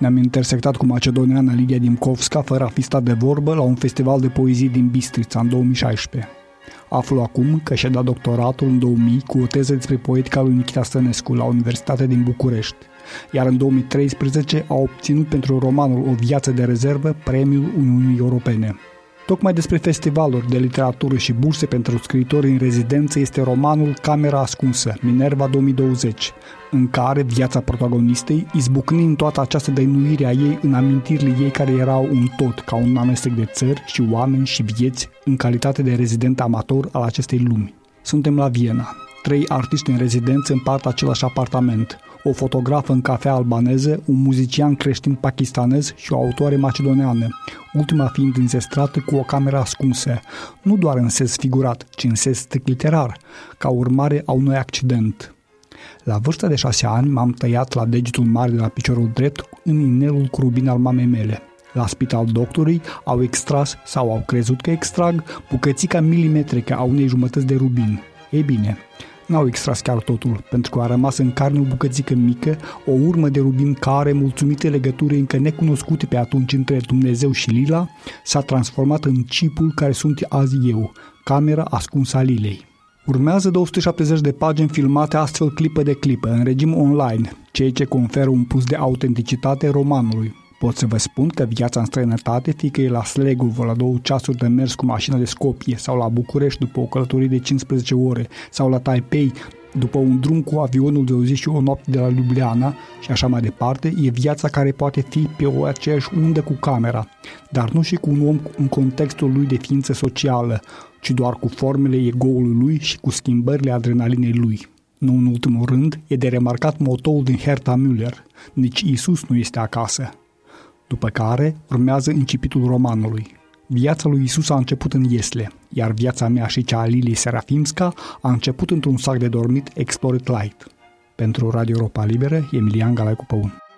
Ne-am intersectat cu macedoneana Lidia Dimkovska fără a fi stat de vorbă la un festival de poezie din Bistrița în 2016. Aflu acum că și-a dat doctoratul în 2000 cu o teză despre poetica lui Nikita Stănescu la Universitatea din București, iar în 2013 a obținut pentru romanul O viață de rezervă premiul Uniunii Europene. Tocmai despre festivaluri de literatură și burse pentru scriitori în rezidență este romanul Camera ascunsă, Minerva 2020, în care viața protagonistei, izbucnind toată această dăinuire a ei în amintirile ei care erau un tot, ca un amestec de țări și oameni și vieți, în calitate de rezident amator al acestei lumi. Suntem la Viena. Trei artiști în rezidență împart același apartament – o fotografă în cafea albaneză, un muzician creștin pakistanez și o autoare macedoneană, ultima fiind înzestrată cu o cameră ascunsă, nu doar în sens figurat, ci în sens strict literar, ca urmare a unui accident. La vârsta de șase ani m-am tăiat la degetul mare de la piciorul drept în inelul cu rubin al mamei mele. La spital doctorii au extras sau au crezut că extrag bucățica milimetrică a unei jumătăți de rubin. Ei bine, N-au extras chiar totul, pentru că a rămas în carne o bucățică mică, o urmă de rubin care, mulțumite legăturii încă necunoscute pe atunci între Dumnezeu și Lila, s-a transformat în cipul care sunt azi eu, camera ascunsă a Lilei. Urmează 270 de pagini filmate astfel clipă de clipă, în regim online, ceea ce conferă un plus de autenticitate romanului. Pot să vă spun că viața în străinătate, fie că e la Slegov la două ceasuri de mers cu mașina de Scopie sau la București după o călătorie de 15 ore sau la Taipei după un drum cu avionul de o zi și o noapte de la Ljubljana și așa mai departe, e viața care poate fi pe o aceeași undă cu camera, dar nu și cu un om în contextul lui de ființă socială, ci doar cu formele egoului lui și cu schimbările adrenalinei lui. Nu în ultimul rând, e de remarcat motoul din Herta Müller, nici Isus nu este acasă după care urmează incipitul romanului. Viața lui Isus a început în Iesle, iar viața mea și cea a Liliei Serafimska a început într-un sac de dormit Exploret Light. Pentru Radio Europa Liberă, Emilian Galaicu Păun.